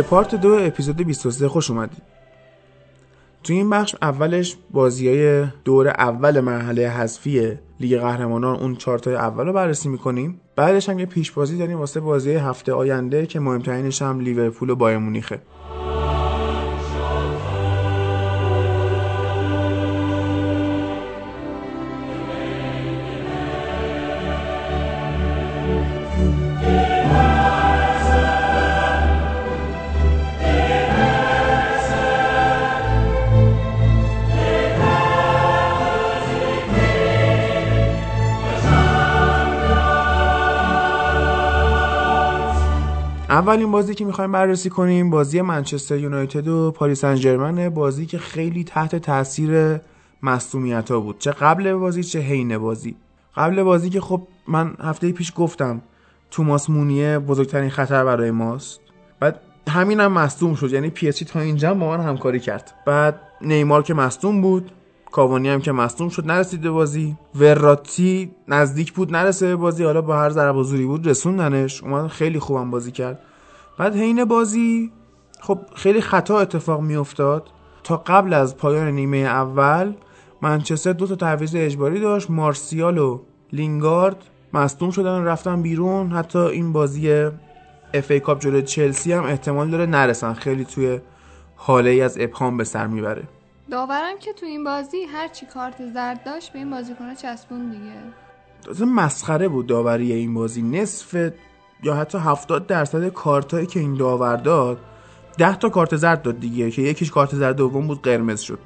به پارت دو اپیزود 23 خوش اومدید. تو این بخش اولش بازی های دور اول مرحله حذفی لیگ قهرمانان اون چارتای اول رو بررسی می‌کنیم. بعدش هم یه پیش بازی داریم واسه بازی هفته آینده که مهمترینش هم لیورپول و بایر مونیخه. اولین بازی که می‌خوایم بررسی کنیم بازی منچستر یونایتد و پاریس سن بازی که خیلی تحت تاثیر مصومیت ها بود. چه قبل بازی چه حین بازی. قبل بازی که خب من هفته پیش گفتم توماس مونیه بزرگترین خطر برای ماست. بعد همینم هم مصدوم شد. یعنی پی تا اینجا با من همکاری کرد. بعد نیمار که مصدوم بود کاوانی هم که مصدوم شد نرسید به بازی. وراتی نزدیک بود نرسه به بازی. حالا با هر ضربه زوری بود رسوندنش. اومد خیلی خوبم بازی کرد. بعد حین بازی خب خیلی خطا اتفاق میافتاد. تا قبل از پایان نیمه اول منچستر دو تا تعویض اجباری داشت مارسیال و لینگارد. مصدوم شدن رفتن بیرون. حتی این بازی اف ای کاپ جلوی چلسی هم احتمال داره نرسن. خیلی توی حاله ای از ابهام به سر می‌بره. داورم که تو این بازی هر چی کارت زرد داشت به این بازیکن چسبون دیگه. مسخره بود داوری این بازی. نصف یا حتی 70 درصد کارتایی که این داور داد 10 تا کارت زرد داد دیگه که یکیش کارت زرد دوم بود قرمز شد.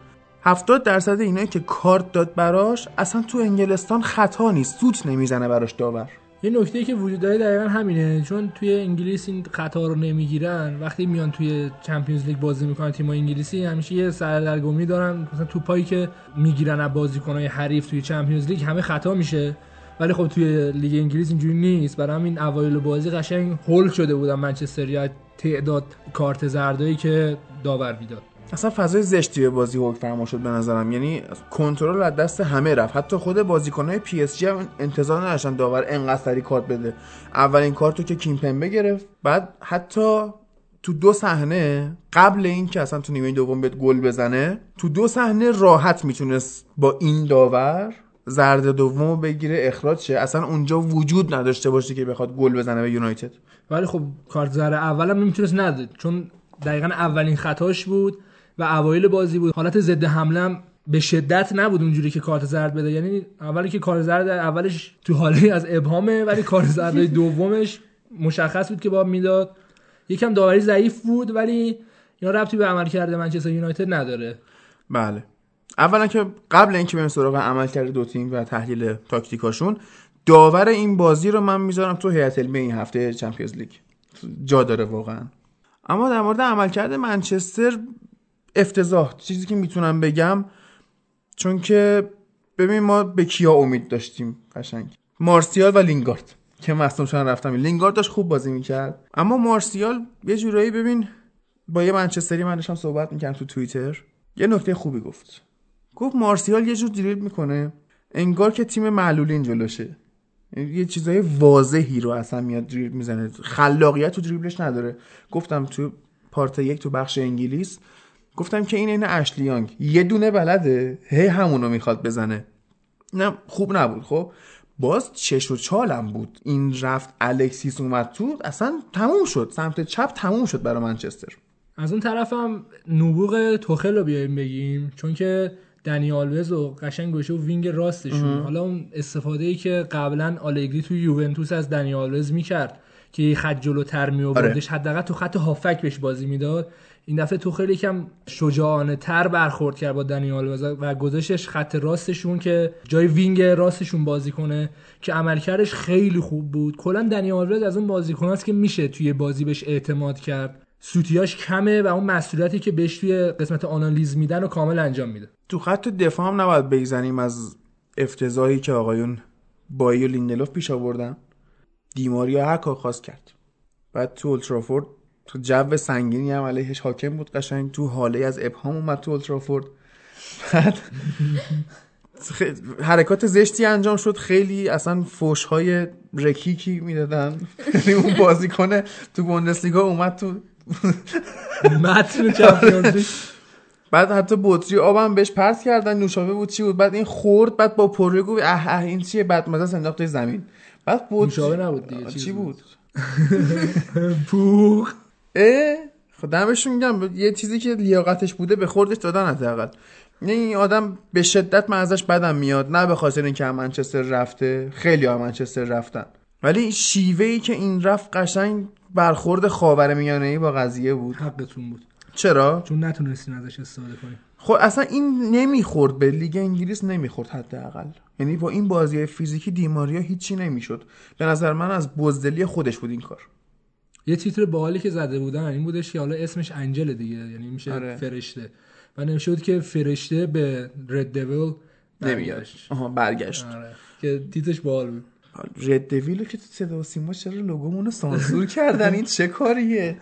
70 درصد اینایی که کارت داد براش اصلا تو انگلستان خطا نیست سوت نمی‌زنه براش داور یه نکته که وجود داره دقیقا همینه چون توی انگلیس این خطا رو نمی‌گیرن وقتی میان توی چمپیونز لیگ بازی می‌کنن تیم انگلیسی همیشه یه سردرگمی دارن مثلا توپایی که می‌گیرن از بازیکنای حریف توی Champions League همه خطا میشه. ولی خب توی لیگ انگلیس اینجوری نیست. برای همین اوایل بازی قشنگ هول شده بودن منچستر تعداد کارت زردایی که داور می‌داد. اصلا فضای زشتی به بازی حکم فرما شد به نظرم. یعنی کنترل از دست همه رفت. حتی خود بازیکنهای پی اس جی هم انتظار نداشتن داور انقدر سری کارت بده. اولین کارتو که کیمپمبه گرفت. بعد حتی تو دو صحنه قبل این که اصلا تو نیمه دوم بهت گل بزنه تو دو صحنه راحت می‌تونست با این داور زرد دومو بگیره اخراج شه. اصلا اونجا وجود نداشته باشه که بخواد گل بزنه به یونایتد. ولی خب کارت زرد اولم نمی‌تونست نده چون دقیقا اولین خطاش بود و اوایل بازی بود. حالت ضد حمله به شدت نبود اونجوری که کارت زرد بده. یعنی اولی که کارت زرد اولش تو حاله از ابهامه ولی کارت زرد دومش مشخص بود که با می‌داد یکم داوری ضعیف بود ولی اینا ربطی به عمل کرده منچستر یونایتد نداره. بله. اولا که قبل اینکه بریم سراغ عمل کرده دو تیم و تحلیل تاکتیکاشون داور این بازی رو من می‌ذارم تو هیئت علمی این هفته چمپیونز لیگ. جا داره واقعا. اما در مورد عملکرد منچستر افتضاح. چیزی که می‌تونم بگم چون که ببین ما به کیا امید داشتیم قشنگ. مارسیال و لینگارد. که مصدوم شدن رفتم لینگارد داشت خوب بازی می‌کرد. اما مارسیال یه جورایی ببین با یه منچستری من داشتم صحبت می‌کردم تو توییتر. یه نکته خوبی گفت. گفت مارسیال یه جور دریبل می‌کنه. انگار که تیم معلولین جلوشه. یه چیزای واضحی رو اصلا میاد دریبل می‌زنه. خلاقیت تو دریبلش نداره. گفتم تو پارت یک تو بخش انگلیس گفتم که این این اشلیانگ یه دونه بلده. هی همونو می‌خواد بزنه. نه خوب نبود خب. باز چش و چالم بود. این رفت الکسیس اومد تو اصلا تموم شد. سمت چپ تموم شد برای منچستر. از اون طرفم نبوغ توخل رو بیایم بگیم چون که دنی آلوز و قشنگ گوشه و wing راستشون. حالا اون استفاده ای که قبلا آلگری تو یوونتوس از دنی آلوز می‌کرد که خط جلوتر می آوردش آره. حداقل تو خط هافک بهش بازی می‌داد. این دفعه تو خیلی کم شجاعانه تر برخورد کرد با دنی آلوز و گذاشتش خط راستشون که جای wing راستشون بازی کنه که عملکردش خیلی خوب بود. کلا دنی آلوز از اون بازیکناست که میشه توی بازی بهش اعتماد کرد. سوتیاش کمه و اون مسئولیتی که بهش توی قسمت آنالیز میدن و کامل انجام میده. تو خط دفاع هم نباید بگذنیم از افتضاحی که آقایون بایی و لیندلوف پیش آوردن. دیماریا هر کار خواست کرد. بعد تو اولترافورد تو جو سنگینی هم علیهش حاکم بود قشنگ. تو حاله از ابهام اومد تو اولترافورد بعد حرکات زشتی انجام شد. خیلی اصلا فوش های رکیکی می‌دادن. یعنی اون بازیکن تو بوندسلیگا اومد تو متن چمپیونز بعد حتی بطری آبم بهش پرت کردن نوشابه بود چی بود؟ بعد این خورد بعد با پروی گفت اه اه این چیه؟ بعد مثلا انداخت توی زمین. بعد بطری نوشابه نبود دیگه چی بود. پوخ. اه خب دمشون میگم یه چیزی که لیاقتش بوده به خوردش دادن حداقل. نه این آدم به شدت من ازش بدم میاد. نه به خاطر اینکه هم منچستر رفته خیلی هم منچستر رفتن. ولی شیوه ای که این رفت قشنگ برخورد خاور میانه ای با قضیه بود. حقتون بود. چرا؟ چون نتونستین ازش استفاده کنین. خب اصلا این نمی‌خورد به لیگ انگلیس نمی‌خورد حداقل. یعنی با این بازی فیزیکی دیماریا هیچی نمی‌شد. به نظر من از بزدلی خودش بود این کار. یه تیتر باحالی که زده بودن این بودش که حالا اسمش انجل دیگه یعنی میشه آره. فرشته. و نمیشه بود که فرشته به رد دیویل نمیاد. آها برگشت. آره. که تیترش باحال بود. رد دویلو که تو صدا و سیما چرا لوگومونو سانسور کردن؟ این چه کاریه؟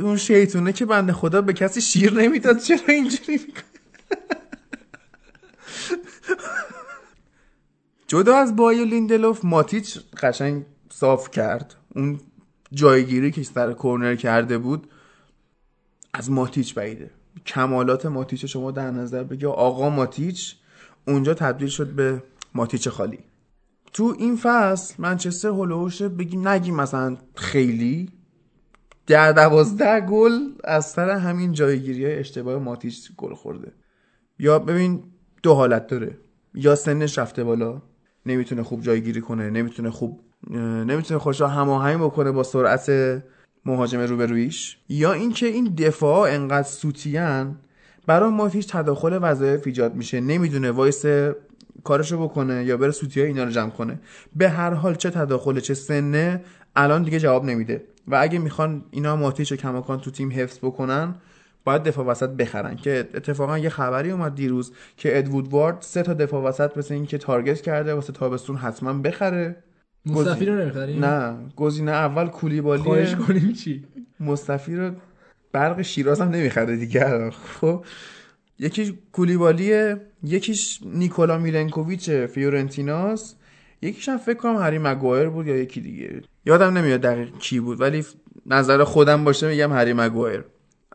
اون شیطونه که بنده خدا به کسی شیر نمی‌داد چرا اینجوری می‌کنه؟ جدا از بایو لیندلوف ماتیچ قشنگ صاف کرد. اون جایگیری که سر کورنر کرده بود از ماتیچ بعیده. کمالات ماتیچ شما در نظر بگی آقا ماتیچ اونجا تبدیل شد به ماتیچ خالی. تو این فصل منچستر هلوش بگی نگی مثلا خیلی. در دوازده گل از سر همین جایگیری اشتباه ماتیچ گل خورده. یا ببین دو حالت داره. یا سنش رفته بالا نمی‌تونه خوب جایگیری کنه نمی‌تونه خوب نمی‌تونه خوش هماهنگ بکنه با سرعت مهاجم روبرویش. یا اینکه این دفاع انقدر سوتیان برای ماتیچ تداخل وظایف ایجاد میشه. نمی‌دونه وایسه کارشو بکنه یا بره سوتی های اینا رو جمع کنه. به هر حال چه تداخل چه سنه الان دیگه جواب نمیده. و اگه می‌خوان اینا ماتیچ و کماکان تو تیم حفظ بکنن باید دفاع وسط بخرن. که اتفاقا یه خبری اومد دیروز که ادوود وارد سه تا دفاع وسط مثل این که target کرده واسه تابستون حتما بخره. مصطفی رو نمی‌خریم؟ نه گزینه اول کولیبالی خواهش کنیم چی؟ مصطفی رو برق شیراز هم نمی‌خره دیگه. خب یکیش کولیبالیه یکیش نیکولا میلنکوویچ فیورنتیناس یکیش هم فکر کنم هری مگوایر بود یا یکی دیگه. یادم نمیاد دقیق کی بود ولی نظر خودم باشه میگم هری مگوایر.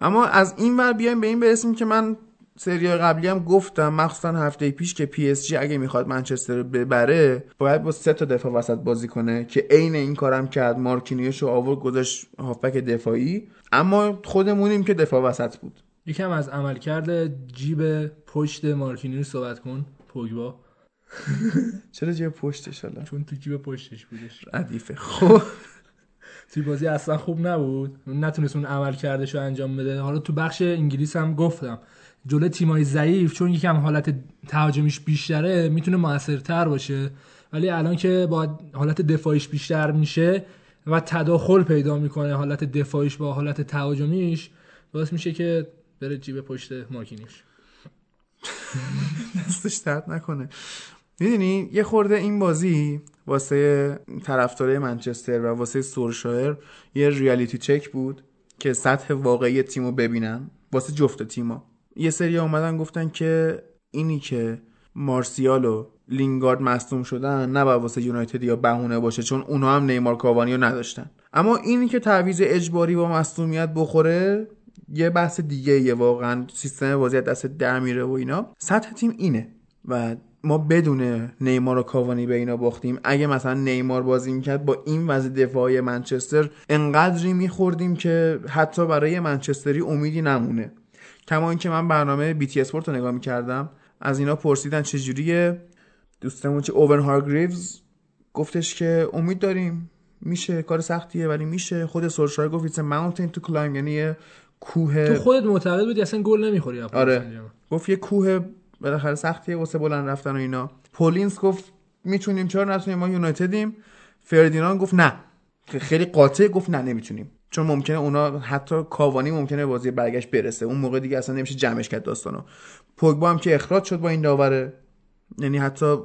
اما از این ور بیایم به این برسیم که من سری قبلی هم گفتم مخصوصا هفته پیش که پی اس جی اگه می‌خواد منچستر رو ببره باید با سه تا دفاع وسط بازی کنه که عین این کارم کرد مارکینیوش رو آورد گذاشت هافبک دفاعی. اما خودمونیم که دفاع وسط بود. یکم از عملکرد جیب پشت مارکینیوس صحبت کن پوگبا. چرا جای پشتش حالا؟ چون تو جیب پشتش بودش. ردیفه. خب. توی بازی اصلا خوب نبود. نتونست اون عمل کردش رو انجام بده. حالا تو بخش انگلیس هم گفتم. جلو تیمای ضعیف چون یکم حالت تهاجمیش بیشتره می‌تونه موثرتر باشه. ولی الان که با حالت دفاعیش بیشتر میشه و تداخل پیدا می‌کنه حالت دفاعیش با حالت تهاجمیش باعث میشه که بره جیب پشت مارکینیوش دستش درد نکنه. می‌دونی یه خورده این بازی واسه طرفدارای منچستر و واسه سورشایر یه ریالیتی چک بود که سطح واقعی تیمو ببینن. واسه جفت تیما یه سری اومدن گفتن که اینی که مارسیال و لینگارد مصدوم شدن نباید واسه یونایتد یا بهونه باشه چون اونا هم نیمار کاوانی رو نداشتن. اما اینی که تعویض اجباری با مصدومیت بخوره یه بحث دیگه یه واقعا سیستم بازی از دست در میره و اینا. سطح تیم اینه و ما بدون نیمار و کاوانی به اینا باختیم. اگه مثلا نیمار بازی می‌کرد با این وضع دفاعی منچستر انقدری میخوردیم که حتی برای منچستری امیدی نمونه. کما اینکه من برنامه بی تی اسپورت رو نگاه می‌کردم از اینا پرسیدن چجوریه دوستمون چه اوون هارگریوز گفتش که امید داریم میشه کار سختیه ولی میشه. خود سولشایر گفت it's mountain to climb یعنی کوه تو خودت معتقد بودی اصلا گل نمی‌خوری آره. گفت یه کوه بالاخره سختیه واسه بلند رفتن و اینا. پل اینس گفت می‌تونیم چرا نتونیم؟ ما یونایتدیم. فردیناند گفت نه. خیلی قاطع گفت نه نمی‌تونیم. چون ممکنه اونا حتی کاوانی ممکنه بازی برگشت برسه. اون موقع دیگه اصلا نمیشه جمعش کرد داستانو. پوگبا هم که اخراج شد با این داوره. یعنی حتی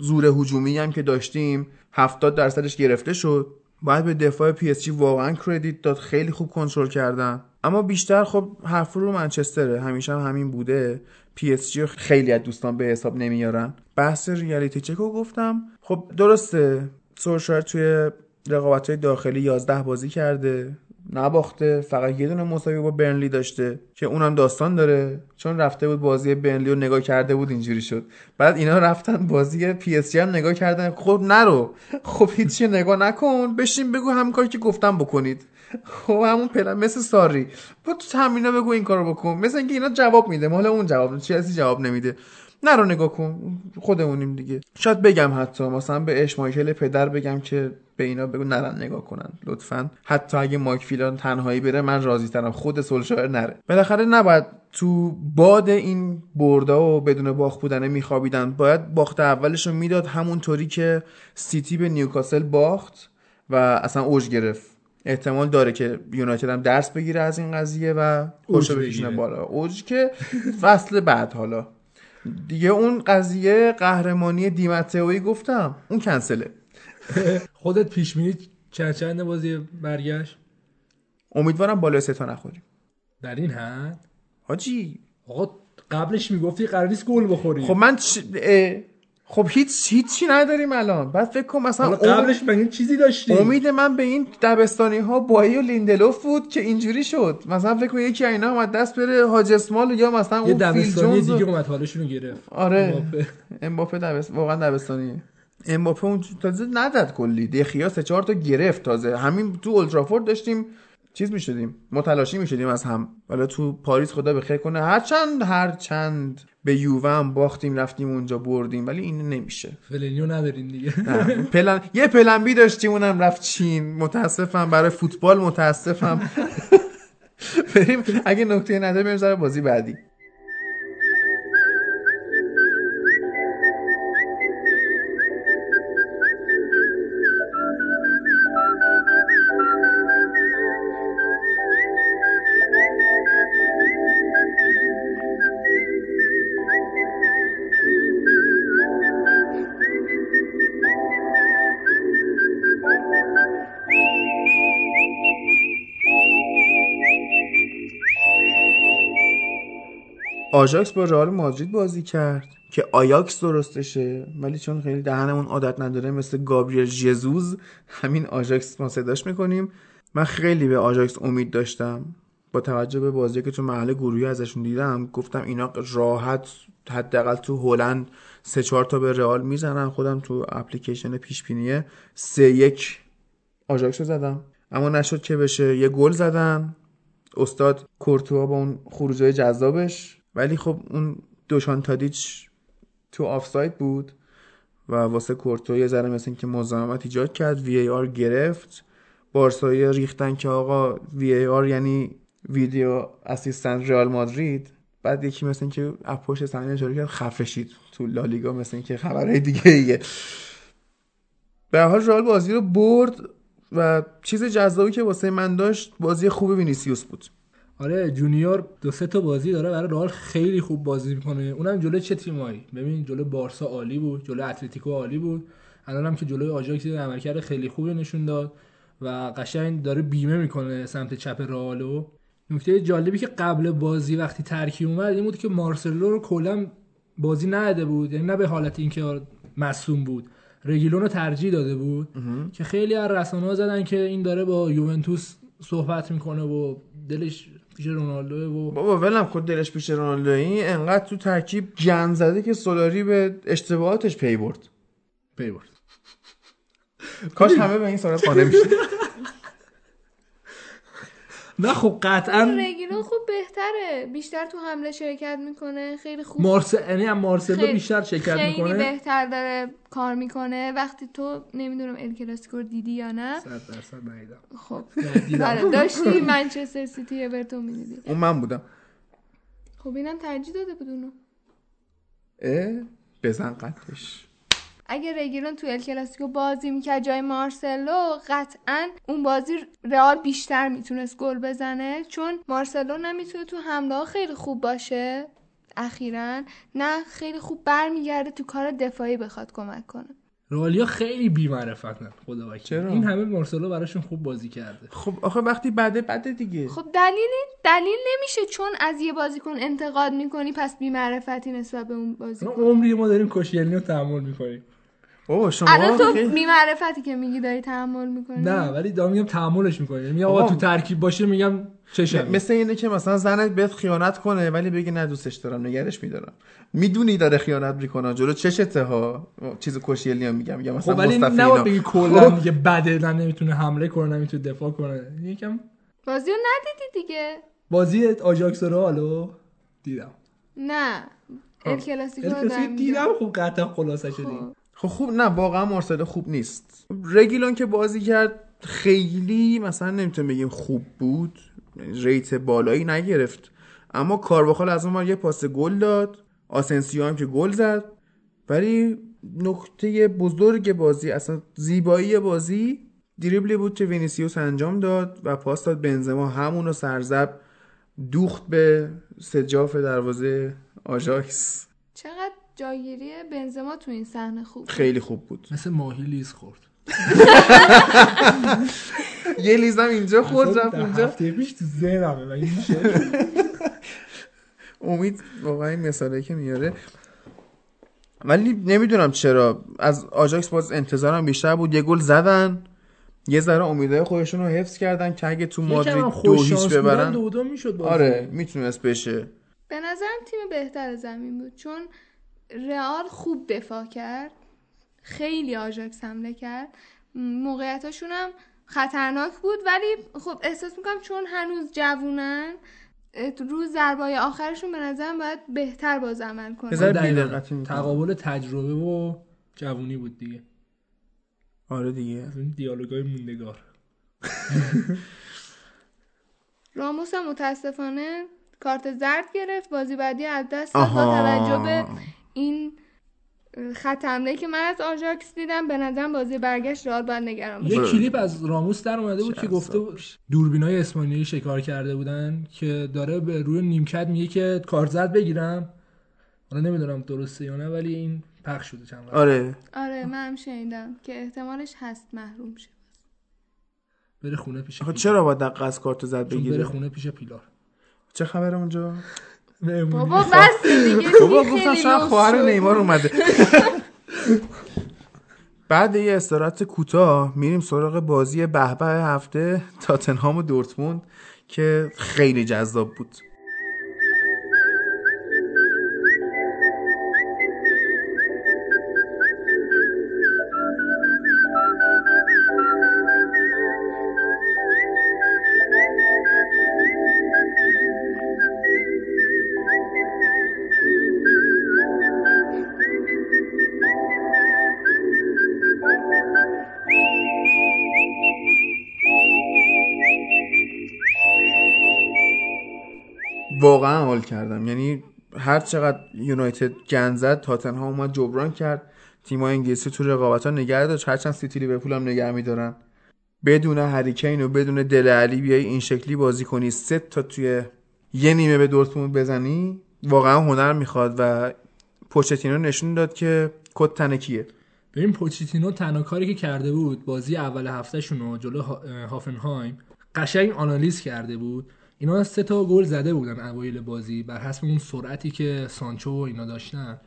زور هجومی هم که داشتیم 70 درصدش گرفته شد. باید به دفاع پی اس جی واقعا credit داد. خیلی خوب کنترل کردن. اما بیشتر خب حرف رو منچستره. همیشه هم همین بوده. پی اس جی خیلی از دوستان به حساب نمیارن. بحث reality check و گفتم. خب درسته. سولشایر توی رقابت های داخلی 11 بازی کرده. نباخته. فقط یه دونه مساوی با برنلی داشته که اونم داستان داره. چون رفته بود بازی برنلی رو نگاه کرده بود اینجوری شد. بعد اینا رفتن بازی پی اس هم نگاه کردن. خب نرو. خب هیچی نگاه نکن. بشین بگو همین کاری که گفتم بکنید. خب همون پلن مثل ساری. با تو تمرینا بگو این کارو بکن. مثل اینکه اینا جواب میده. مال اون جواب چیزی جواب نمیده. نرو نگاه کن. خودمونیم دیگه. شاید بگم حتی. مثلا به اشمایکل پدر بگم که به اینا بگو نرن نگاه کنن. لطفا. حتی اگه مایک فیلان تنهایی بره من راضی ترم خود سولشایر نره. بالاخره نباید تو باد این بردا و بدون باخت بودن میخوابیدن. باید باخت اولش رو می‌داد همونطوری که سیتی به نیوکاسل باخت و اصلا اوج گرفت. احتمال داره که یونایتد هم درس بگیره از این قضیه و خوش بکشونه بالا. اوج که فصل بعد حالا. دیگه اون قضیه قهرمانی دیمتئویی گفتم اون کنسله. خودت پیش بینی چند چند بازی برگشت؟ امیدوارم بالای سه تا نخوریم. در این حد؟ حاجی. آقا قبلش می‌گفتی قرار نیست گل بخوری خب من چ... خب هیچ هیچی نداریم الان. بعد فکر کن مثلا قبلش مگه چیزی داشتی؟ امید من به این دبستانی ها بایی و لیندلوف بود که اینجوری شد. مثلا فکر کن یکی اینا اومد دست بره حاج اسمال یا مثلا یه اون فیل دبستانی جونز دیگه اومد حالشون رو گرفت. آره. امباپه. امباپه دبست واقعا دبستانیه امباپه اون تازه نداد کلی. دخیا سه چهار تا گرفت تازه. همین تو اولترافورد داشتیم. چیز می‌شدیم. متلاشی می‌شدیم از هم. حالا تو پاریس خدا به خیر کنه. هر چند هر چند به یووه هم باختیم رفتیم اونجا بردیم. ولی این نمیشه. فلینیو ندارین دیگه. نه. پلن یه plan B داشتیم اونم رفت چین. متاسفم. برای فوتبال متاسفم. بریم. اگه نکته نداره بریم سر بازی بعدی. آژاکس با رئال مادرید بازی کرد که آیاکس درستشه ولی چون خیلی دهنمون عادت نداره مثل گابریل ژزوز همین آژاکس ما صداش می‌کنیم. من خیلی به آژاکس امید داشتم. با توجه به بازی که تو مرحله گروهی ازشون دیدم گفتم اینا راحت حداقل تو هلند سه چهار تا به رئال می‌زنن. خودم تو اپلیکیشن پیش بینیه سه یک آژاکس رو زدم. اما نشد که بشه. یه گل زدن. استاد کورتوا با اون خروجای جذابش. ولی خب اون دوشان تادیچ تو آفساید بود و واسه کورتوا یه ذره مثل که مزاحمت ایجاد کرد وی ای آر گرفت. بارسایی ریختن که آقا وی ای آر یعنی ویدیو اسیستنت رئال مادرید. بعد یکی مثل که پشت صحنه اشاره کرد خفه شید تو لالیگا مثل که خبرهای دیگه ایه به حال رئال بازی رو برد و چیز جذابی که واسه من داشت بازی خوب وینیسیوس بود. آره جونیور دو سه تا بازی داره برای رئال خیلی خوب بازی می‌کنه. اونم جلوی چه تیمایی؟ ببین جلوی بارسا عالی بود جلوی اتلتیکو عالی بود. الانم که جلوی آژاکس عملکرد خیلی خوبی نشون داد و قشنگ داره بیمه می‌کنه سمت چپ رئالو. نکته جالبی که قبل بازی وقتی ترکیب اومد این بود که مارسلو رو کلا بازی نداده بود. یعنی نه به حالت اینکه مصوم بود رگیلون رو ترجیح داده بود. که خیلی از رسانه‌ها زدن که این داره با یوونتوس صحبت می‌کنه و دلش پیش رونالدو و بابا ولم خود دلش پیش رونالدو این انقدر تو ترکیب گند زده که سولاری به اشتباهاتش پی برد. پی برد. کاش همه به این سرعت قانع می‌شد. نه خب قطعا رگیلون خوب بهتره. بیشتر تو حمله شرکت می‌کنه خیلی خوب. مارسل یعنی هم مارسلو خیلی- بیشتر شرکت خیلی می‌کنه؟ بهتر داره کار می‌کنه. وقتی تو نمی‌دونم ال کلاسیکو دیدی یا نه. 100 درصد ندیدم خب. ندیدم. آره داشتی منچستر سیتی اورتون می‌دیدی. اون من بودم. خب اینم ترجیح داده بود اونو. اه بزن قدش. اگه رگیلون تو ال کلاسیکو بازی می‌کرد جای مارسلو قطعا اون بازی رئال بیشتر می‌تونست گل بزنه چون مارسلو نمی‌تونه تو حمله خیلی خوب باشه اخیرا نه خیلی خوب برمیگرده تو کار دفاعی بخواد کمک کنه. رئالیا خیلی بی‌معرفتن خدا چرا؟ این همه مارسلو براشون خوب بازی کرده. خب آخه وقتی بده بده دیگه. خب دلیلی دلیل نمیشه چون از یه بازیکن انتقاد می‌کنی پس بی‌معرفتی نسبت به اون بازیکن. عمری ما داریم کوشیلنی رو تحمل می‌کنیم. اوه شما الان تو خیلی- بی‌معرفتی که میگی داری تحمل می‌کنی؟ نه ولی دارم میگم تحملش می‌کنه میگم آقا تو ترکیب باشه میگم چشم مثل اینه که مثلا زنت بهت خیانت کنه ولی بگی نه دوستش دارم نگرش میدارم. می‌دونی داره خیانت می‌کنه جلو چشته ها؟ چیز کشیلی هم میگم میگم مثلا خب ولی اینا. بگی کلا خب. دیگه بده نه نمی‌تونه حمله کنه نمی‌تونه دفاع کنه. یکم بازی رو ندیدی دیگه؟ بازی آجاکس رو حالا دیدم. نه ال کلاسیکو الکسی دارم دیدم خب قطعا خلاصه شدی. خب. خوب نه واقعا مارسلو خوب نیست. رگیلون که بازی کرد خیلی مثلا نمی‌تونیم بگیم خوب بود rate بالایی نگرفت. اما کارواخال از اون یه پاس گل داد آسنسیو هم که گل زد. ولی نکته بزرگ بازی اصلا زیبایی بازی دریبلی بود که وینیسیوس انجام داد و پاس داد بنزما. همونو سر ضرب دوخت به سقف دروازه آژاکس. جایگیری بنزما تو این صحنه خوب بود. خیلی خوب بود. مثل ماهی لیز خورد. یه لیزم اینجا خورد رفت اونجا. هفته پیش تو ذهنمه امید واقعا این مثالی که میاره. ولی نمی‌دونم چرا. از آجاکس باز انتظارم بیشتر بود. یه گل زدن. یه ذره امیدهای خودشون رو حفظ کردن که اگه تو مادرید دو هیچ ببرن. دو دو می‌شد آره می‌تونست بشه. به نظرم تیم بهتر زمین بود. چون رئال خوب دفاع کرد. خیلی آژاکس حمله کرد. موقعیتاشون هم خطرناک بود ولی خب احساس می‌کنم چون هنوز جوونن روز ضربای آخرشون به نظرم باید بهتر باز عمل کنن. تقابل تجربه و جوونی بود دیگه. آره دیگه. از این دیالوگای موندگار. راموس هم متاسفانه کارت زرد گرفت. بازی بعدی از دست با. توجه به این خط حمله که من از آژاکس دیدم به نظرم بازی برگشت رئال باید نگران باشه. یه بله. کلیپ از راموس در اومده بود که گفته بود دوربینای اسپانیایی شکار کرده بودن که داره به روی نیمکت میگه که کارزد بگیرم. حالا نمی‌دونم درسته یا نه ولی این پخش شده چند وقت. آره. آره من هم شنیدم که احتمالش هست محروم شه. بره خونه پیش. چرا باید دقیقه از کارت زد چون بره بگیره؟ خونه پیش پیلار. چه خبره اونجا؟ بابا بس دیگه بابا گفتم شاید خواهر. نیمار اومده. بعد یه استراحت کوتاه میریم سراغ بازی به به هفته تاتنهام و دورتموند که خیلی جذاب بود. حال کردم. یعنی هر چقدر یونایتد گند زد تاتنهام اومد جبران کرد. تیمای انگلیسی تو رقابت ها نگه داشت. هرچند سیتی لیورپول هم نگه میدارن. بدون هریکین و بدون دل علی بیای این شکلی بازی کنی. سه تا توی یه نیمه به دورتموند بزنی واقعا هنر می‌خواد و پوچتینو نشون داد که کد تنکیه ببین پوچیتینو تنها کاری که کرده بود بازی اول هفتهشون رو جلو ها- هافنهایم قشنگ آنالیز کرده بود. اینا سه تا گل زده بودن اوایل بازی بر حسب اون سرعتی که سانچو و اینا داشتن.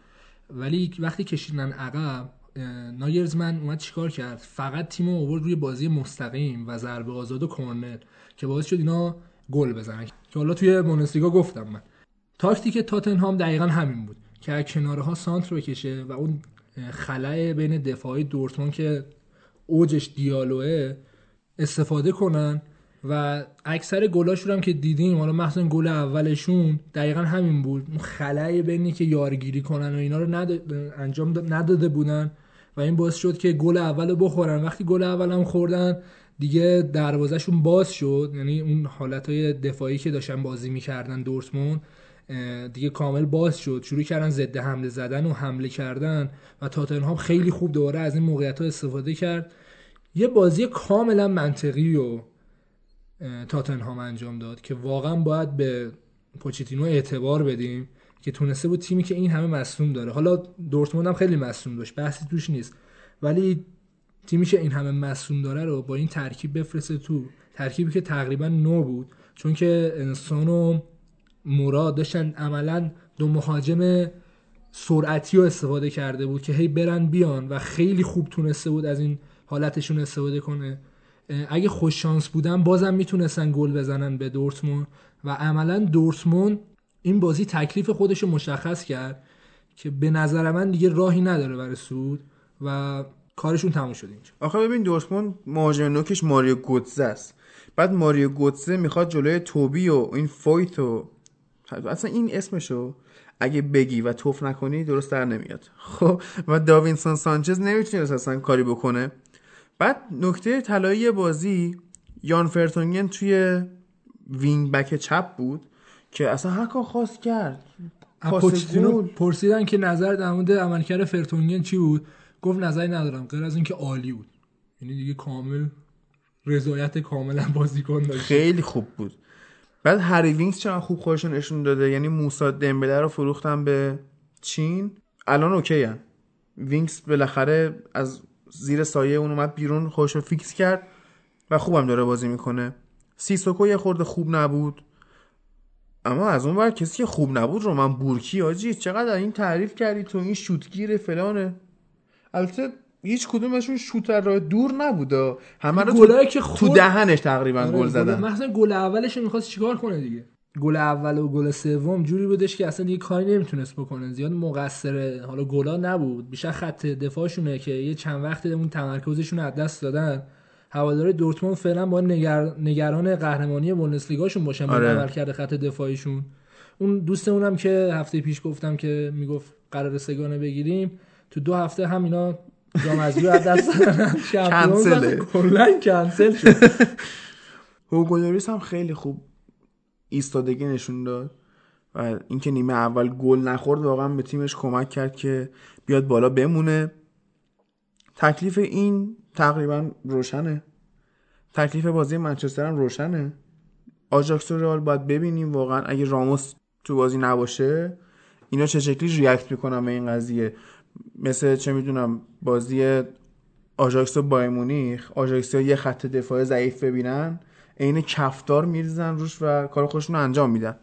ولی وقتی کشیدن عقب اه، ناگرزمن اومد چیکار کرد؟ فقط تیم رو روی بازی مستقیم و ضربه آزاد و کرنر که باعث شد اینا گل بزنن. که حالا توی بوندسلیگا گفتم من. تاکتیک تاتنهام دقیقا همین بود که از کناره ها سانتر بکشه و اون خلای بین دفاعی دورتموند که اوجش دیالوه استفاده کنن و اکثر گلاشون هم که دیدیم حالا مخصوصا گل اولشون دقیقا همین بود. اون خلای بینی که یارگیری کنن و اینا رو ند- انجام داد- نداده بودن و این باعث شد که گل اول رو بخورن. وقتی گل اول هم خوردن دیگه دروازهشون باز شد. یعنی اون حالتهای دفاعی که داشتن بازی می‌کردن دورتموند دیگه کامل باز شد. شروع کردن ضد حمله زدن و حمله کردن و تاتنهام خیلی خوب دوباره از این موقعیت ها استفاده کرد. یه بازی کاملا منطقی و تاتنهام انجام داد که واقعا باید به پوچیتینو اعتبار بدیم که تونسته بود تیمی که این همه مصوم داره. حالا دورتموند هم خیلی مصوم داشت بحثی توش نیست. ولی تیمی که این همه مصوم داره رو با این ترکیب بفرسته تو ترکیبی که تقریبا نو بود. چون که انسان و مراد داشتن عملا دو مهاجم سرعتی رو استفاده کرده بود که هی برن بیان و خیلی خوب تونسته بود از این حالتشون استفاده کنه. اگه خوش شانس بودن بازم می‌تونستن گل بزنن به دورتموند و عملا دورتموند این بازی تکلیف خودش مشخص کرد که به نظر من دیگه راهی نداره برای سود و کارشون تموم شد اینجا. آخه ببین دورتموند مهاجم نوکش ماریو گوتزه است. بعد ماریو گوتزه می‌خواد جلوی توبی و این فویت و اصلا این اسمشو اگه بگی و توف نکنی درست در نمیاد. خب و داوینسون سانچز نمی‌تونه اصلا کاری بکنه. بعد نکته طلایی بازی یان فرتونگن توی wing back چپ بود که اصلا هر کار خواست کرد. پوچتینو پرسیدن که نظر در مورد عملکرد فرتونگن چی بود؟ گفت نظری ندارم غیر از اینکه عالی بود. یعنی دیگه کامل رضایت کاملا بازیکن داشت. خیلی خوب بود. بعد هری وینگز چقدر خوب خودش نشون داده؟ یعنی موسی دمبله رو فروختن به چین. الان okay هم. وینگز بالاخره از زیر سایه اون اومد بیرون خودش رو فیکس کرد و خوبم داره بازی می‌کنه. سیسوکو یه خورده خوب نبود. اما از اون ور کسی که خوب نبود رومن بورکی حاجی چقدر این تعریف کردی تو این شوتگیر فلانه. البته هیچ کدومشون شوتر راه دور نبوده. همه رو تو, که تو دهنش تقریبا آره، گل زدن. مثلا گل اولش می‌خواست چیکار کنه دیگه؟ گل اول و گل سوم جوری بودش که اصلا دیگه کاری نمی‌تونست بکنه. زیاد مقصر حالا گلا نبود. بیشتر خط دفاعشونه که یه چند وقت اون تمرکزشون از دست دادن. هوادار دورتموند فعلا با نگر... نگران قهرمانی بوندسلیگاشون باشن آره. عمل کرده خط دفاعیشون. اون دوستمونم که هفته پیش گفتم که می‌گفت قرار سگانه بگیریم. تو دو هفته هم اینا جام از دست دادن. کنسل شد. هوگو هم خیلی خوب ایستادگی نشون داد و اینکه نیمه اول گل نخورد واقعا به تیمش کمک کرد که بیاد بالا بمونه. تکلیف این تقریبا روشنه. تکلیف بازی منچستر هم روشنه. آجاکس و رئال باید ببینیم. واقعا اگه راموس تو بازی نباشه اینا چه شکلی ریاکت می‌کنن به این قضیه؟ مثل چه می‌دونم بازی آژاکس و بایر مونیخ. آژاکس یه خط دفاع ضعیف ببینن. عین کفتار میریزن روش و کار خودشون رو انجام میدن.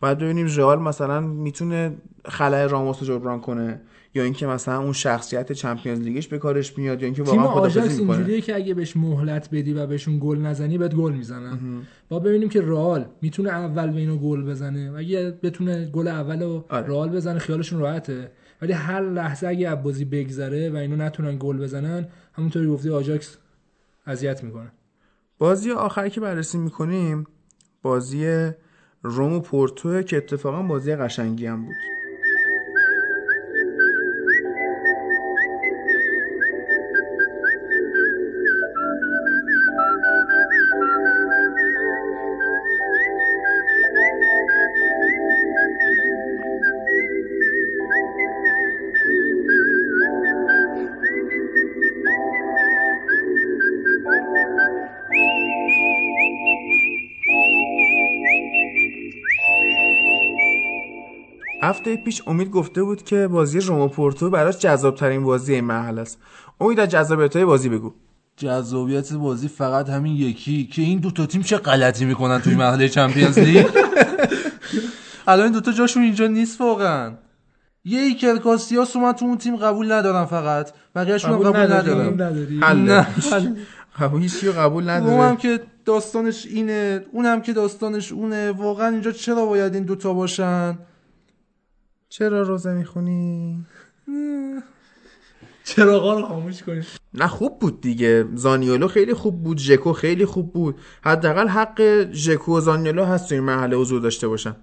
باید ببینیم رئال مثلا می‌تونه خلای راموس رو جبران کنه یا اینکه مثلا اون شخصیت Champions League ش به کارش میاد یا اینکه واقعا خدافظی می‌کنه. اینجوریه که اگه بهش مهلت بدی و بهشون گل نزنی بهت گل می‌زنن. با ببینیم که رئال می‌تونه اول به اینو گل بزنه. و اگه بتونه گل اول رو آره. رئال بزنه خیالشون راحته. ولی هر لحظه اگه از بازی بگذره و اینو نتونن گل بزنن همونطوری گفتی آژاکس اذیت می‌کنه. بازی آخری که بررسی می‌کنیم بازی روم و پورتو که اتفاقا بازی قشنگی هم بود. هفته پیش امید گفته بود که بازی روم و پورتو براش جذاب ترین بازی این مرحله است. امید از جذابیت های بازی بگو. جذابیت بازی فقط همین یکی که این دوتا تیم چه غلطی می‌کنن توی مرحله Champions League؟ الان این دوتا جاشون اینجا نیست واقعا. یه ایکر کاسیاس اومد تو اون تیم قبول ندارم فقط. بقیه‌شون هم قبول ندارم. قبول هیچی رو قبول اونم نداره که داستانش اینه اونم که داستانش اونه. واقعا اینجا چرا باید این دوتا باشن؟ چرا روزه می‌خونی؟ چراغا رو خاموش کنید نه خوب بود دیگه. زانیولو خیلی خوب بود ژکو خیلی خوب بود. حداقل حق ژکو و زانیولو هست تو این مرحله حضور داشته باشن.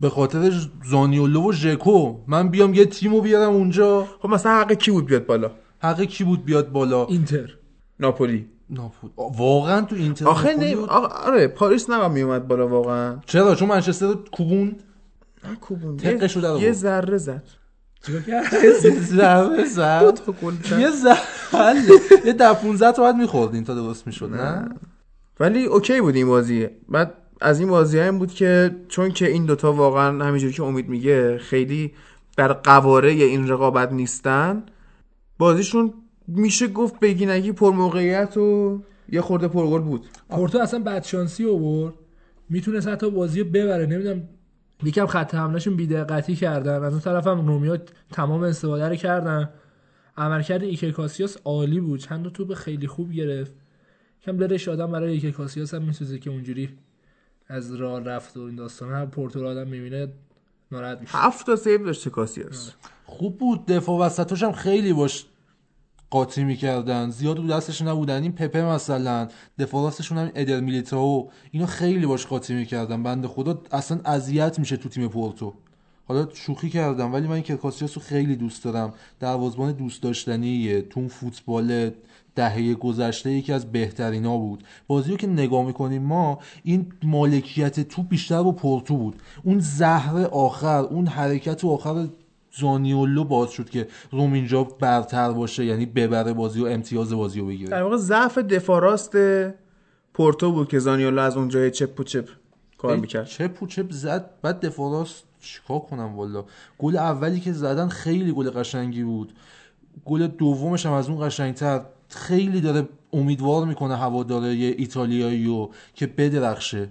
به خاطر زانیولو و ژکو. من بیام یه تیمو بیارم اونجا. خب مثلا حق کی بود بیاد بالا؟ حق کی بود بیاد بالا؟ اینتر. ناپولی. ناپول. واقعا تو اینتر آخه نه آره پاریس نباید میومد بالا واقعا. چرا؟ چون منچستر کوبوند نه کوبون تقه شده رو یه. ذره زد. ضربه زد. تا گل زد. یه ذره یه ده 15 تا باید می‌خورد این تا درست می‌شد نه؟ ولی اوکی بود این بازی. بعد از این بازی هم بود که چون که این دوتا واقعا همینجوری که امید میگه خیلی بر قواره این رقابت نیستن بازیشون میشه گفت بگینگی پر موقعیت و یه خورده پرگل بود. پورتو اصلا بدشانسی آورد. می‌تونست حتی بازی رو ببره. نمی‌دونم یکم خط حملهشون بیدقتی کردن. از اون طرف هم رومیا تمام استفاده رو کردن. عملکرد ایکر کاسیاس عالی بود. چند تا توپ خیلی خوب گرفت. کم دلش آدم برای ایکر کاسیاس هم میسوزه که اونجوری از راه رفت و این داستان هم پورتو آدم می‌بینه ناراحت میشه. هفت تا save داشته کاسیاس. خوب بود. دفاع وسطاش هم خیلی باش قاطی می‌کردن. زیاد رو دستش نبودن. این پپه مثلا دفاع هم ادر میلیتائو اینو خیلی باش قاطی می‌کردن. بنده خدا اصلا اذیت میشه تو تیم پورتو. حالا شوخی کردم ولی من این کرکاسیاس رو خیلی دوست دارم. دروازبان دوست داشتنیه. تو فوتبال دهه گذشته یکی از بهترینا بود. بازی رو که نگاه می‌کنیم ما این مالکیت تو بیشتر با پورتو بود. اون زهر آخر اون حرکت آخر زانیولو باز شد که روم اینجا برتر باشه یعنی ببره بازی و امتیاز بازی رو بگیره. در واقع ضعف دفاع راست پورتو بود که زانیولو از اونجای چپ و چپ کار می‌کرد. چپ و چپ زد بعد دفاع راست چیکار کنم والا؟ گل اولی که زدن خیلی گل قشنگی بود. گل دومش هم از اون قشنگتر. خیلی داره امیدوار می‌کنه هواداره ایتالیایی که بدرخشه.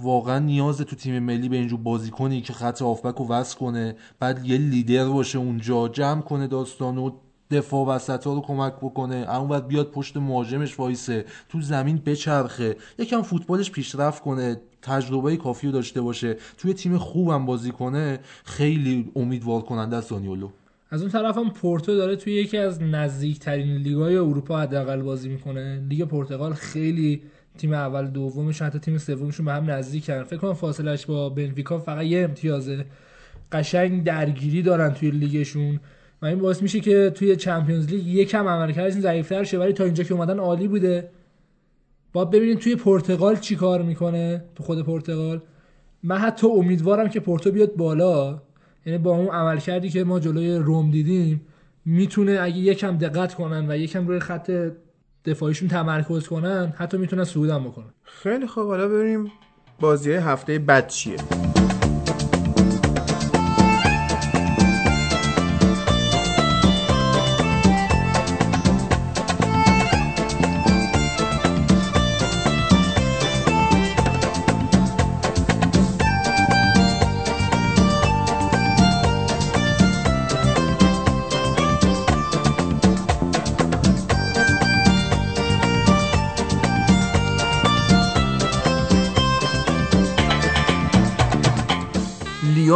واقعا نیاز تو تیم ملی به اینجور بازیکنی که خط آفبک رو وصل کنه بعد یه لیدر باشه اونجا جمع کنه داستان و دفاع وسط ها رو کمک بکنه. اون بعد بیاد پشت مهاجمش وایسه تو زمین بچرخه. یکم فوتبالش پیشرفت کنه تجربه کافی رو داشته باشه. توی تیم خوبم بازی کنه خیلی امیدوار کننده از دانیولو. از اون طرف هم پورتو داره توی یکی از نزدیکترین لیگای اروپا حداقل بازی می‌کنه. لیگ پرتغال خیلی تیم اول دومش حتی تیم سومشون به هم نزدیکن فکر کنم فاصلش با بنفیکا فقط یه امتیازه. قشنگ درگیری دارن توی لیگشون. و این باعث میشه که توی چمپیونز لیگ یکم عملکردشون ضعیف‌تر شه. ولی تا اینجا که اومدن عالی بوده. با ببینیم توی پرتغال چی کار می‌کنه تو خود پرتغال. من حتی امیدوارم که پورتو بیاد بالا. یعنی با اون عملکردی که ما جلوی روم دیدیم می‌تونه اگه یکم دقت کنن و یکم روی خط دفاعیشون تمرکز کنن حتی می‌تونن صعود هم بکنن. خیلی خوب حالا ببینیم بازی هفته بعد چیه؟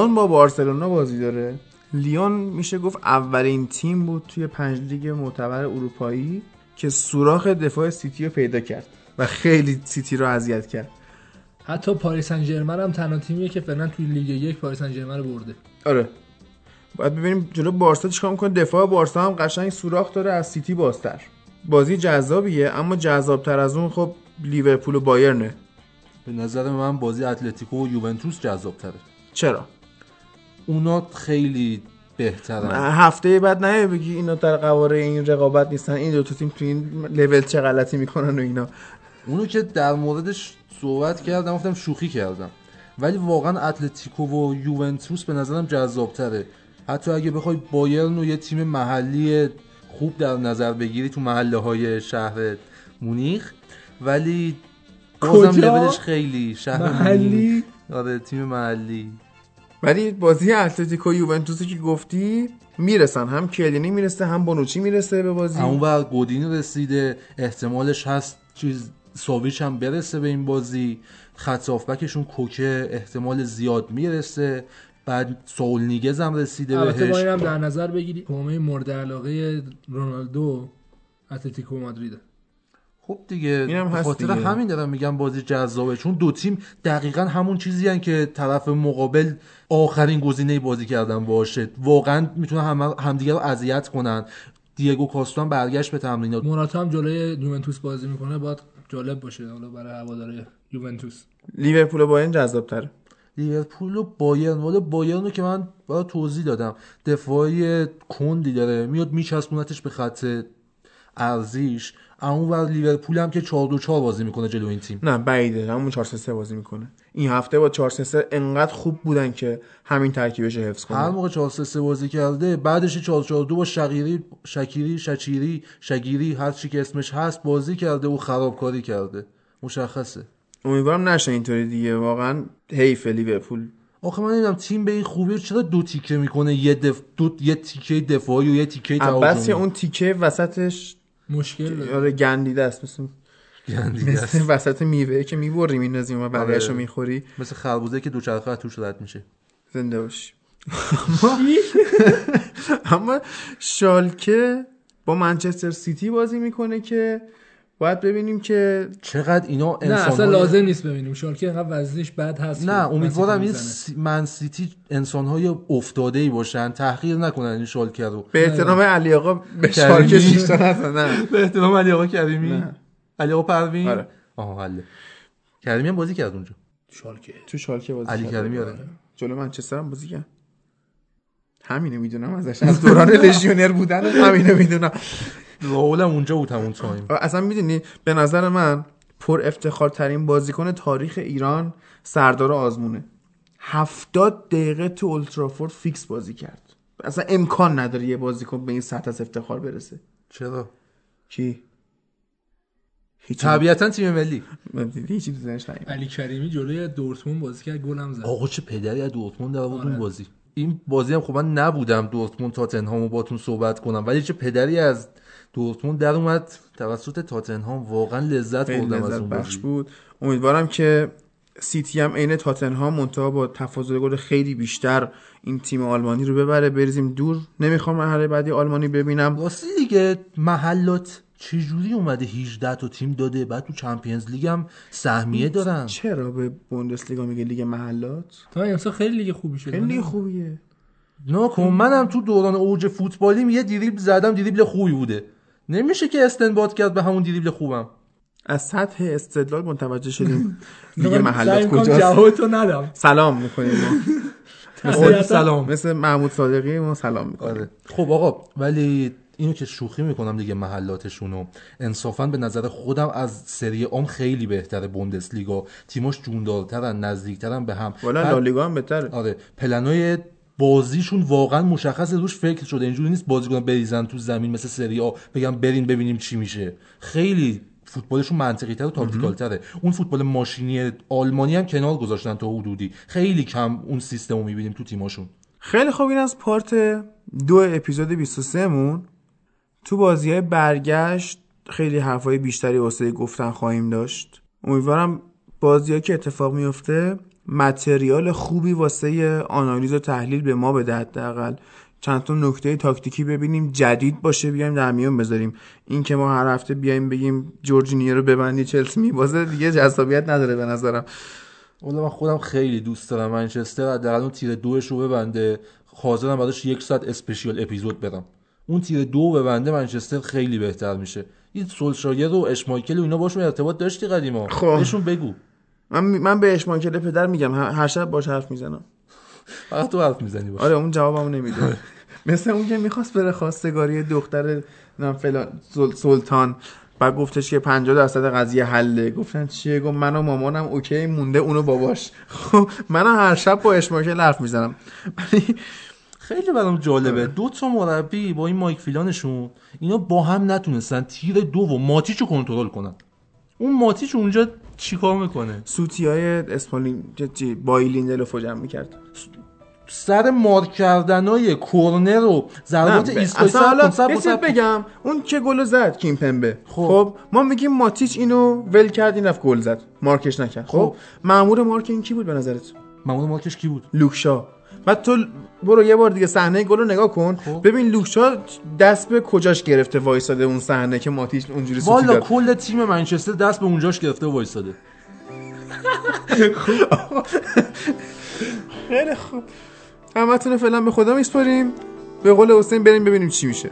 لیون با بارسلونا بازی داره. لیون میشه گفت اولین تیم بود توی پنج لیگ معتبر اروپایی که سوراخ دفاع سیتی رو پیدا کرد و خیلی سیتی رو اذیت کرد. حتی پاریس سن ژرمن هم تنها تیمیه که فعلا توی لیگ یک پاریس سن ژرمن رو برده. آره. باید ببینیم جلو بارسا چیکار می‌کنه. دفاع بارسا هم قشنگ سوراخ داره از سیتی بازتر. بازی جذابیه اما جذابتر از اون خب لیورپول و بایرنه. به نظر من بازی اتلتیکو و یوونتوس جذابتره. چرا؟ اونا خیلی بهترن هفته بعد نه بگی اینا در قواره این رقابت نیستن این دو تا تیم تو این لول چه غلطی می‌کنن و اینا اونو که در موردش صحبت کردم گفتم شوخی کردم ولی واقعا اتلتیکو و یوونتوس به نظرم جذابتره حتی اگه بخوای بایرن و یه تیم محلی خوب در نظر بگیری تو محله های شهر مونیخ ولی بازم؟ لولش خیلی شهر محلی؟ مونیخ. آره تیم محلی ولی بازی اتلتیکو یوونتوسی که گفتی می‌رسن. هم کلینی می‌رسه هم بونوچی می‌رسه به بازی. همون بر گودین رسیده احتمالش هست چیز ساویچ هم برسه به این بازی. خط هافبکشون کوکه احتمال زیاد می‌رسه. بعد سول نیگز هم رسیده البته با بهش اینم در نظر بگیری قومه مورد علاقه رونالدو اتلتیکو مادریده خب دیگه اینم هست خاطر دیگه. همین دارم میگم بازی جذابه چون دو تیم دقیقا همون چیزی هن که طرف مقابل آخرین گزینه بازی کردن باشه. واقعا می‌تونن هم همدیگه رو اذیت کنن. دیگو کاستو هم برگشت به تمرینات موراتا هم جلوی یوونتوس بازی می‌کنه باید جالب باشه حالا برای هواداره یوونتوس. لیورپول و بایرن جذابتره. لیورپول و بایرن. والا بایرن رو که من برای توضیح دادم. دفاعی کندی داره. میاد میچسبونتش به خط ارزیش اون ور لیورپول هم که 4 2 4 بازی می‌کنه جلو این تیم. نه بعیده همون 4 3 بازی می‌کنه. این هفته با 4 3 انقدر خوب بودن که همین ترکیبش حفظ هر کنه موقع 4 3 بازی کرده بعدش 4 4 2 با شقیری شکیری شچیری شگیری هر چی که اسمش هست بازی کرده و خرابکاری کرده. مشخصه. امیدوارم نشه اینطوری دیگه. واقعا حیف لیورپول. آخه من نمی‌دونم تیم به این خوبی چرا دو تیکه می‌کنه؟ یه دف... دو... یه تیکه دفاعی و یه تیکه تهاجمی. اون تیکه وسطش مشکل داره. آره گندیده است مثل گندیده است. مثل وسط میوه که می‌بری میندازیم و بقیه‌شو آره. می‌خوری. مثل خربوزه که دوچرخه از توش رد میشه. زنده باشی. اما شالکه با منچستر سیتی بازی می‌کنه که باید ببینیم که چقدر اینا نه انسان اصلا لازم نیست ببینیم. شالکه اینقدر وضعیش بد هست نه امیدوارم این. من سیتی انسان های افتاده ای باشن تحقیر نکنن این شالکه رو. به احترام علی آقا به. شالکه نه. به احترام علی آقا کریمی. نه. علی آقا پروین. آره. آها حله. کریمی هم بازی کرد اونجا. شالکه. تو شالکه بازی علی کرد. کریمی آره. جلو منچستر هم بازی کرد. همینه می‌دونم ازش. از دوران لژیونر بودن همینه می‌دونم. راولم اونجا بود همون time اصلا می‌دونی به نظر من پر افتخار ترین بازیکن تاریخ ایران سردار آزمونه. هفتاد دقیقه تو اولدترافورد فیکس بازی کرد. اصلا امکان نداره یه بازیکن به این سطح از افتخار برسه. چرا؟ کی؟ هیچ طبیعتا تیم ملی. هیچی ذهنش نیومد. علی کریمی جلوی دورتموند بازی کرد گلم زد. آقا چه پدری از دورتموند در اون آره. بازی. این بازی هم خب من نبودم دورتموند تاتنهامو باتون صحبت کنم. ولی چه پدری از دورتموند در اومد. توسط تاتنهام واقعا لذت بردم از اون بخش بود. امیدوارم که سیتی هم عین تاتنهام منتها با تفاضل گل خیلی بیشتر این تیم آلمانی رو ببره. بریزیم دور. نمی‌خوام مرحله بعدی آلمانی ببینم. راستی دیگه محلات چجوری اومده 18 تا تیم داده؟ بعد تو Champions League هم سهمیه دارن. چرا به بوندسلیگا میگه لیگ محلات؟ تا امسال خیلی لیگ خوبی شده خیلی لیگ خوبیه. نکن منم تو دوران اوج فوتبالیم یه دریبل زدم دریبل خوبی بوده. نمیشه که استنباط کرد به همون دریبل خوبم. از سطح استدلال متوجه شدیم سعی محلات کجاست. ندم. سلام می‌کنیم سلام. مثل محمود صادقی ما سلام می‌کنیم. آره. خب آقا ولی اینو که شوخی می‌کنم دیگه محلاتشونو. انصافا به نظر خودم از سری آم خیلی بهتره بوندسلیگا. تیماش جوندارترن نزدیکترن به هم. والا لالیگا هم بهتره. آره. پلنای بازیشون واقعا مشخص روش فکر شده. اینجوری نیست بازیکن بریزن تو زمین مثل سری آ بگم برین ببینیم چی میشه. خیلی فوتبالشون منطقی تر و تاکتیکال تره اون فوتبال ماشینی آلمانی هم کنار گذاشتن تا حدودی. خیلی کم اون سیستم رو می‌بینیم تو تیماشون. خیلی خوب. این از پارت دو اپیزود 23 مون. تو بازی های برگشت خیلی حرفای بیشتری واسه گفتن خواهیم داشت. امیدوارم بازی که اتفاق میفته متریال خوبی واسه آنالیز و تحلیل به ما بده حداقل. چند تا نکته تاکتیکی ببینیم جدید باشه بیایم در میون بذاریم. این که ما هر هفته بیایم بگیم جورجینیو رو ببندی چلسی میبازه دیگه جذابیت نداره به نظرم. والا من خودم خیلی دوست دارم منچستر حداقل اون تیر دوش رو ببنده. حاضرم بعدش یک ساعت اسپشیال اپیزود برم اون تیر دو ببنده منچستر خیلی بهتر میشه. این سولشایر و اشمایکل و اینا باشون ارتباط داشتی قدیما. خب. بهشون بگو. من من به اشمانکل پدر میگم هر شب باش حرف می‌زنم. فقط تو حرف می‌زنی باشه آره اون جوابمو نمیده. مثل اون که می‌خواست بره خواستگاری دختر نه فلان سل- سلطان بعد گفتش که 50 درصد قضیه حله. گفتن چیه؟ گفت من و مامانم اوکی مونده اونو باباش. خب منم هر شب با اشماکل حرف می‌زنم. خیلی برام جالبه. آره. دو تا مربی با این مایک فیلانشون اینا با هم نتونستن تیر دو و ماتیچو کنترل کنن. اون ماتیچ اونجا چیکار می‌کنه سوتی های اسپالین چی بایلیندل رو فجم می‌کرد سر مارک کردنای کورنر و ضربات کن. بگم اون که گل زد کیم پمبه خب. خب. ما میگیم ماتیچ اینو ول کرد این رفت گل زد مارکش نکرد خب, خب. مامور مارک این کی بود به نظرت مامون مارکش کی بود لوکشا بعد تو برو یه بار دیگه صحنه گل رو نگاه کن. خب. ببین لوکشا دست به کجاش گرفته وایساده اون صحنه که ماتیچ اونجوری سوتی والا کل تیم منچستر دست به اونجاش گرفته وایساده. خیلی خوب. همتون فعلا به خدا میسپاریم. به قول حسین بریم ببینیم چی میشه.